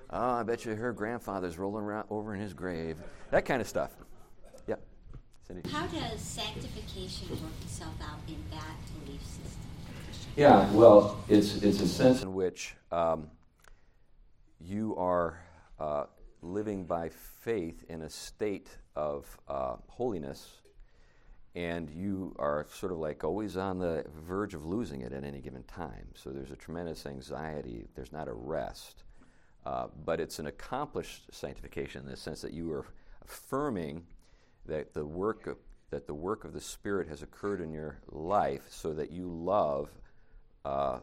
oh, I bet you her grandfather's rolling around over in his grave. That kind of stuff. Yep. Cindy. How does sanctification work itself out in that belief system? Yeah, well, it's, it's a sense in which um, you are uh, living by faith in a state of uh, holiness, and you are sort of like always on the verge of losing it at any given time. So there's a tremendous anxiety, there's not a rest. Uh, but it's an accomplished sanctification in the sense that you are affirming that the work of, that the work of the Spirit has occurred in your life, so that you love uh,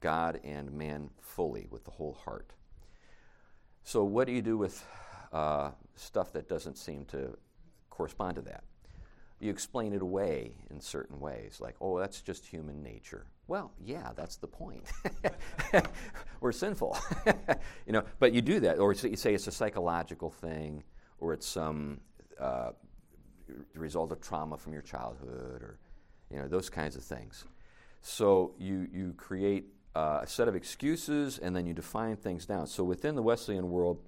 God and man fully with the whole heart. So, what do you do with uh, stuff that doesn't seem to correspond to that? You explain it away in certain ways, like, oh, that's just human nature. Well, yeah, that's the point. We're sinful, you know. But you do that, or you say it's a psychological thing, or it's some uh, result of trauma from your childhood, or you know those kinds of things. So you you create uh, a set of excuses, and then you define things down. So within the Wesleyan world,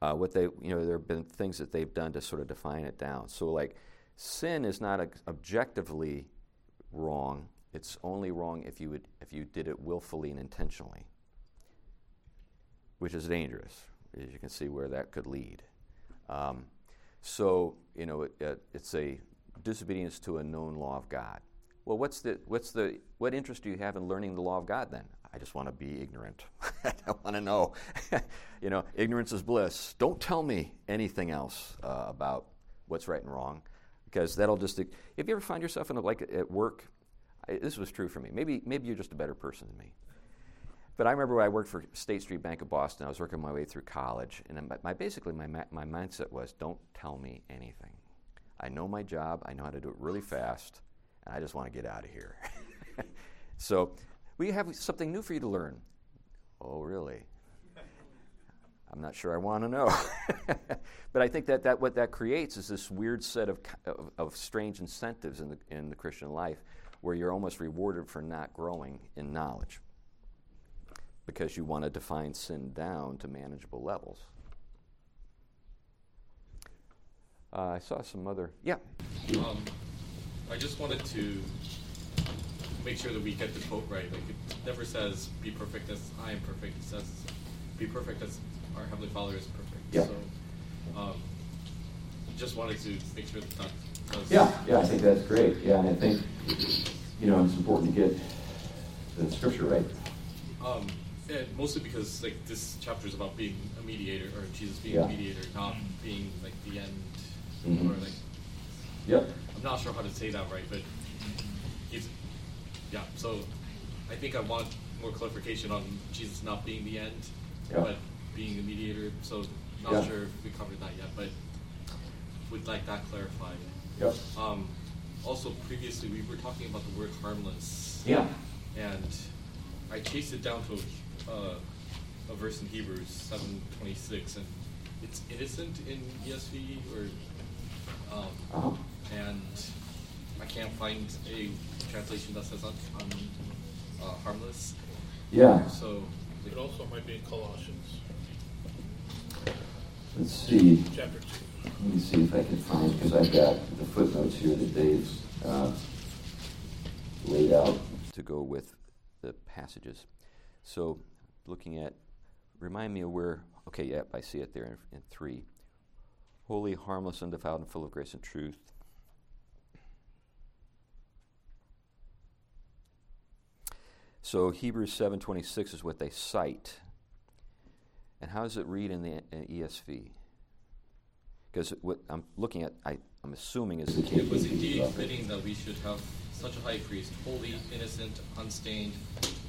uh, what they you know there have been things that they've done to sort of define it down. So like sin is not objectively wrong. It's only wrong if you would if you did it willfully and intentionally, which is dangerous. As you can see where that could lead. Um, so you know it, it, it's a disobedience to a known law of God. Well, what's the what's the what interest do you have in learning the law of God then? I just want to be ignorant. I want to know. you know, ignorance is bliss. Don't tell me anything else uh, about what's right and wrong, because that'll just. If you ever find yourself in a, like at work, I, this was true for me. Maybe maybe you're just a better person than me. But I remember when I worked for State Street Bank of Boston. I was working my way through college, and my, basically my my mindset was, don't tell me anything. I know my job. I know how to do it really fast, I just want to get out of here. so we have something new for you to learn. Oh, really? I'm not sure I want to know. but I think that, that what that creates is this weird set of, of, of, strange incentives in the, in the Christian life where you're almost rewarded for not growing in knowledge because you want to define sin down to manageable levels. Uh, I saw some other. Yeah. Um, I just wanted to make sure that we get the quote right. Like it never says "Be perfect as I am perfect." It says "Be perfect as our heavenly Father is perfect." Yeah. So, um, just wanted to make sure that that yeah, yeah. I think that's great. Yeah, and I think you know it's important to get the scripture right. Um, and mostly because like this chapter is about being a mediator or Jesus being yeah. a mediator, not being like the end mm-hmm. or like. Yep. I'm not sure how to say that right, but he's yeah, so I think I want more clarification on Jesus not being the end, yeah. but being the mediator. So not yeah. sure if we covered that yet, but would like that clarified. Yep. Um, also, previously we were talking about the word harmless. Yeah. And I chased it down to uh, a verse in Hebrews seven twenty six, and it's innocent in ESV or um, uh-huh. And I can't find a translation that says on, on uh, harmless. Yeah. So it also might be in Colossians. Let's see. Chapter two. Let me see if I can find because I've got the footnotes here that Dave's uh, laid out to go with the passages. So, looking at, remind me of where. Okay, yep, I see it there in, in three. Holy, harmless, undefiled, and full of grace and truth So Hebrews 7:26 is what they cite. And how does it read in the in ESV? Because what I'm looking at, I, am assuming is the KJV. It was indeed fitting that we should have such a high priest, holy, innocent, unstained,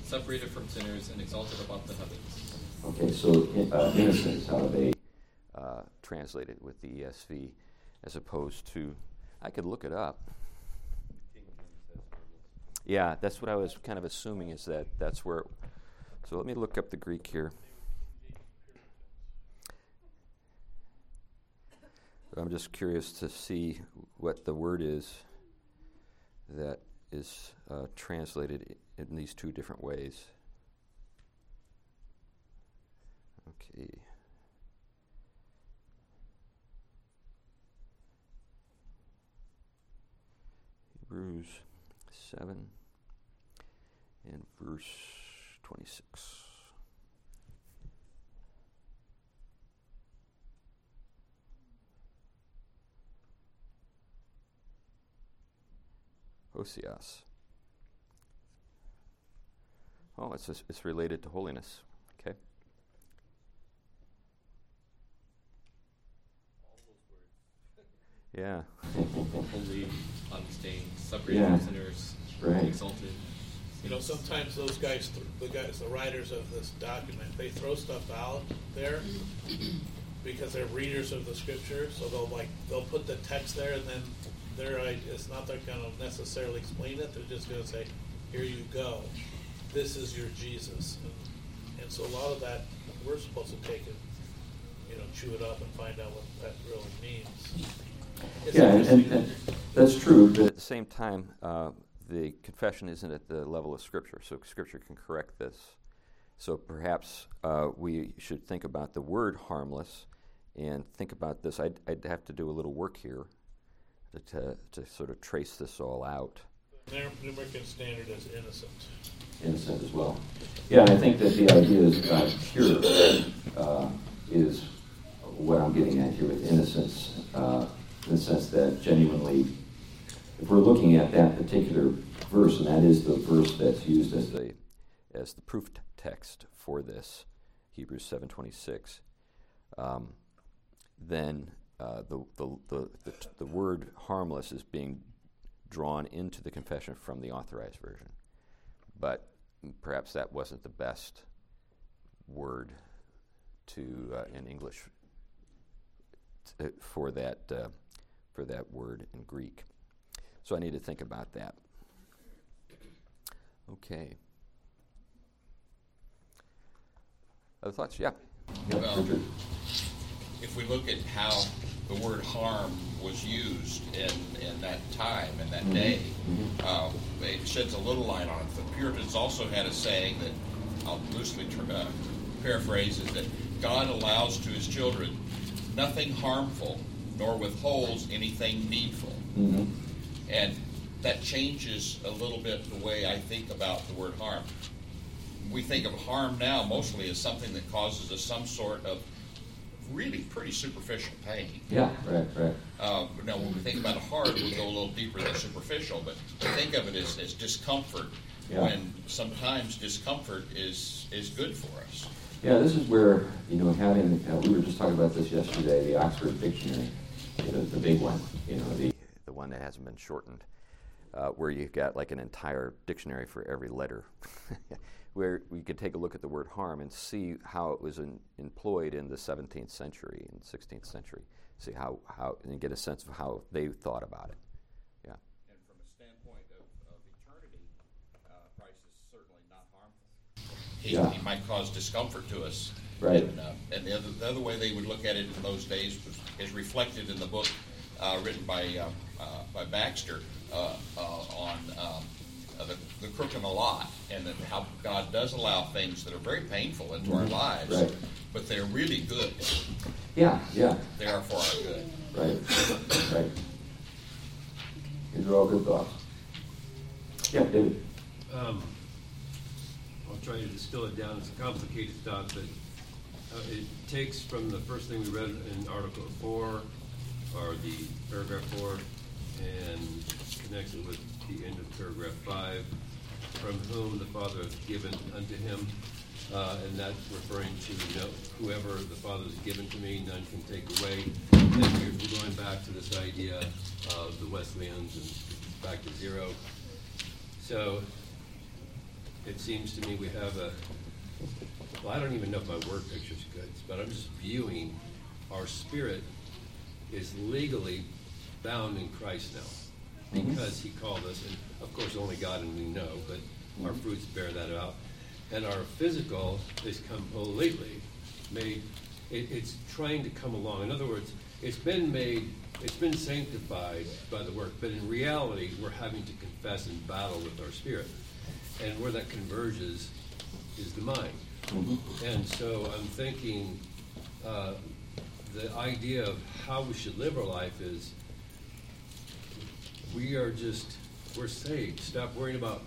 separated from sinners, and exalted above the heavens. Okay, so uh, innocent is how they uh, translate it with the ESV, as opposed to, I could look it up. Yeah, that's what I was kind of assuming is that that's where. So let me look up the Greek here. I'm just curious to see what the word is that is uh, translated in these two different ways. Okay. Hebrews 7 and verse 26. Hosios. Oh, it's, just, it's related to holiness. Okay. Yeah. Holy, unstained, separated Yeah. from sinners, Right. exalted. You know, sometimes those guys, the guys, the writers of this document, they throw stuff out there because they're readers of the scripture. So they'll like they'll put the text there, and then they're like, it's not they're going to necessarily explain it. They're just going to say, "Here you go. This is your Jesus." And, and so a lot of that we're supposed to take it, you know, chew it up and find out what that really means. It's yeah, and, and, and that's true, but at the same time, uh, the confession isn't at the level of Scripture, so Scripture can correct this. So perhaps uh, we should think about the word harmless and think about this. I'd, I'd have to do a little work here to, to, to sort of trace this all out. Their American standard is innocent. innocent as well. Yeah, I think that the idea is uh, pure uh, is what I'm getting at here with innocence, uh, in the sense that genuinely, if we're looking at that particular verse, and that is the verse that's used as the as the proof text for this, Hebrews seven twenty six, um, then uh, the, the, the, the, t- the word harmless is being drawn into the confession from the authorized version but perhaps that wasn't the best word to uh, in English t- for that uh, for that word in Greek. So I need to think about that. Okay. Other thoughts? Yeah. Well, if we look at how the word harm was used in, in that time and that day, Mhm. uh, it sheds a little light on it. The Puritans also had a saying that I'll loosely uh, paraphrase is that God allows to his children nothing harmful, nor withholds anything needful. Mhm. And that changes a little bit the way I think about the word harm. We think of harm now mostly as something that causes us some sort of really pretty superficial pain. Yeah. Right. Right. Uh, now, when we think about hard, we'll go a little deeper than superficial, but think of it as, as discomfort Yeah. when sometimes discomfort is, is good for us. Yeah, this is where, you know, having, uh, we were just talking about this yesterday, the Oxford Dictionary, you know, the big one, you know, the one that hasn't been shortened, uh, where you've got like an entire dictionary for every letter, where we could take a look at the word harm and see how it was in, employed in the 17th century and 16th century, see how, how, and get a sense of how they thought about it. Yeah. And from a standpoint of, of eternity, uh, Christ is certainly not harmful. He, Yeah. he might cause discomfort to us. Right. And, uh, and the, other, the other way they would look at it in those days was, is reflected in the book uh, written by, uh, uh, by Baxter on um, the, the crooked a lot and how God does allow things that are very painful into mm-hmm. our lives, right. but they're really good. Yeah, yeah. They are for our good. Right, right. These are all good thoughts. Yeah, David. Um, I'll try to distill it down. It's a complicated thought, but uh, it takes from the first thing we read in Article 4 are the paragraph four and connected with the end of paragraph five, from whom the Father has given unto him. Uh, and that's referring to you know, whoever the Father has given to me, none can take away. And we're going back to this idea of the Wesleyans and back to zero. So it seems to me we have a, well, I don't even know if my word picture is good, but I'm just viewing our spirit is legally bound in Christ now Mhm. because he called us, and of course only God and we know, but our Mhm. fruits bear that out. And our physical is completely made, it, it's trying to come along. In other words, it's been made it's been sanctified by the work, but in reality, we're having to confess and battle with our spirit. And where that converges is the mind. Mm-hmm. And so I'm thinking uh, the idea of how we should live our life is we are just, we're saved. Stop worrying about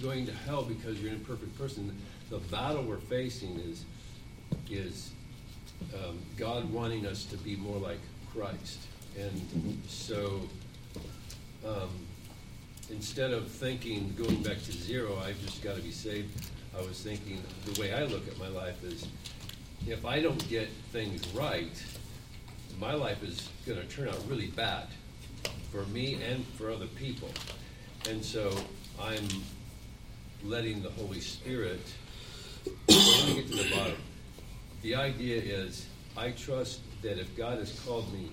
going to hell because you're an imperfect person. The battle we're facing is, is um, God wanting us to be more like Christ. And so um, instead of thinking going back to zero, I've just got to be saved, I was thinking the way I look at my life is if I don't get things right, my life is going to turn out really bad for me and for other people. And so I'm letting the Holy Spirit, let get to the bottom. The idea is I trust that if God has called me,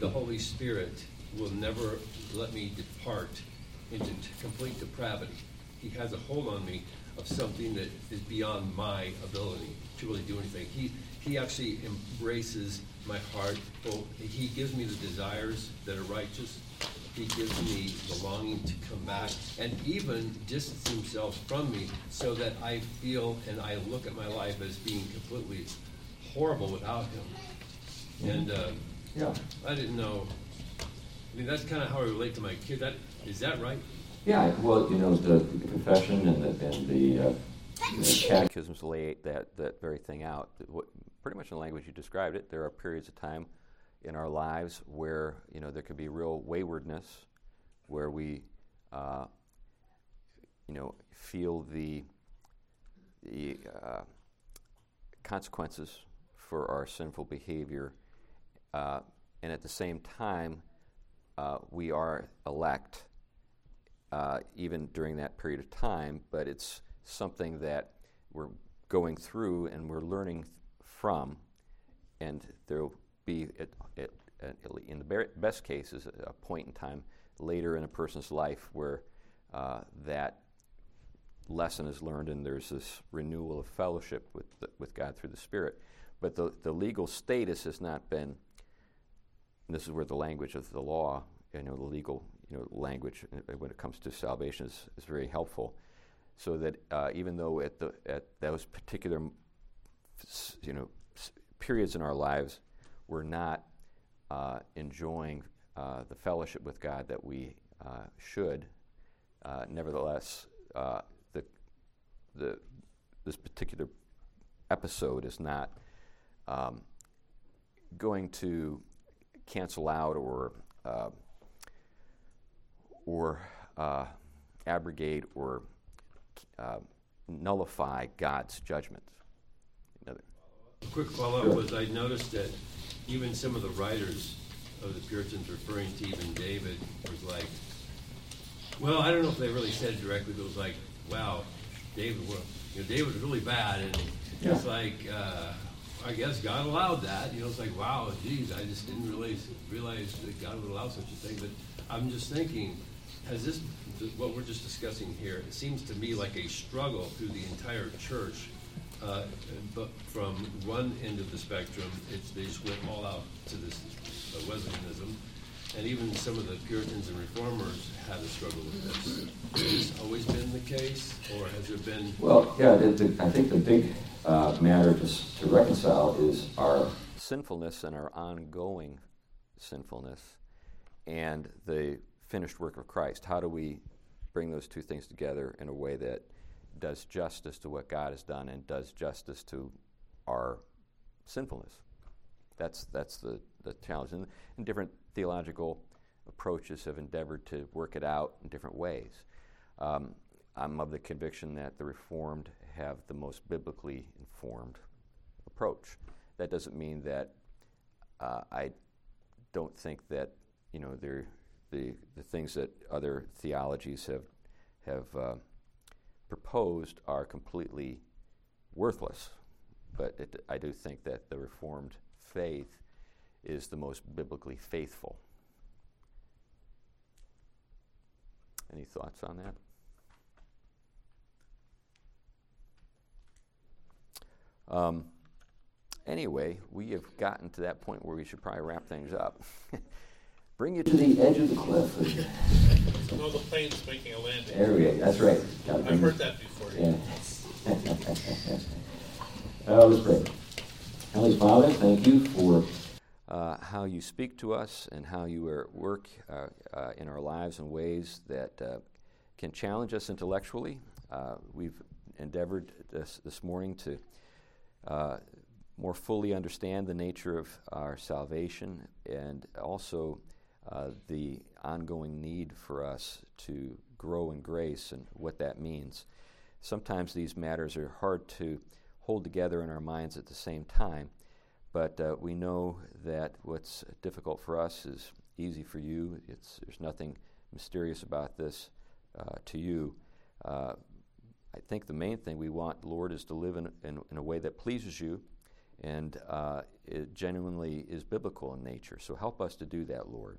the Holy Spirit will never let me depart into complete depravity. He has a hold on me of something that is beyond my ability to really do anything. He, he actually embraces my heart. He gives me the desires that are righteous. He gives me the longing to come back and even distance himself from me so that I feel and I look at my life as being completely horrible without him. Mm-hmm. And uh, yeah. I didn't know. I mean, that's kind of how I relate to my kid. That is that right? Yeah. Well, you know, the, the confession and the, and the, uh, the catechisms lay that that very thing out. What, pretty much in the language you described it. There are periods of time in our lives where you know there could be real waywardness, where we, uh, you know, feel the the uh, consequences for our sinful behavior, uh, and at the same time, uh, we are elect. Uh, even during that period of time, but it's something that we're going through and we're learning from, and there will be, at, at, at, in the best cases, a point in time later in a person's life where uh, that lesson is learned and there's this renewal of fellowship with, the, with God through the Spirit. But the, the legal status has not been, this is where the language of the law, you know, the legal you know, language uh, when it comes to salvation is, is very helpful. So that uh, even though at, the, at those particular you know, periods in our lives we're not uh, enjoying uh, the fellowship with God that we uh, should. Uh, nevertheless, uh, the, the, this particular episode is not um, going to cancel out or uh, or abrogate or nullify God's judgment. A quick follow-up sure. was I noticed that even some of the writers of the Puritans referring to even David was like, well, I don't know if they really said it directly, but it was like, wow, David, well, you know, David was really bad, and yeah. it's like, uh, I guess God allowed that. You know, it's like, wow, geez, I just didn't really realize that God would allow such a thing. But I'm just thinking, has this, what we're just discussing here, it seems to me like a struggle through the entire church uh, but from one end of the spectrum, they just went all out to this uh, Wesleyanism. And even some of the Puritans and Reformers had a struggle with this. Has this always been the case, or has there been? Well, yeah, the, the, I think the big uh, matter to, to reconcile is our sinfulness and our ongoing sinfulness and the finished work of Christ. How do we bring those two things together in a way that does justice to what God has done and does justice to our sinfulness. That's, that's the, the challenge. And, and different theological approaches have endeavored to work it out in different ways. Um, I'm of the conviction that the Reformed have the most biblically informed approach. That doesn't mean that uh, I don't think that you know the the things that other theologies have have uh, proposed are completely worthless. But it, I do think that the Reformed faith is the most biblically faithful. Any thoughts on that? Um, anyway, we have gotten to that point where we should probably wrap things up. Bring you to the edge of the cliff. No, the plane's making a landing. There we go. That's right. Bring- I've heard that before. Yeah. oh, let's pray. Heavenly Father, thank you for uh, how you speak to us and how you are at work uh, uh, in our lives in ways that uh, can challenge us intellectually. Uh, we've endeavored this, this morning to uh, more fully understand the nature of our salvation and also uh, the ongoing need for us to grow in grace and what that means. Sometimes these matters are hard to hold together in our minds at the same time, but uh, we know that what's difficult for us is easy for you. It's, there's nothing mysterious about this uh, to you. Uh, I think the main thing we want, Lord, is to live in, in, in a way that pleases you and uh, it genuinely is biblical in nature. So help us to do that, Lord.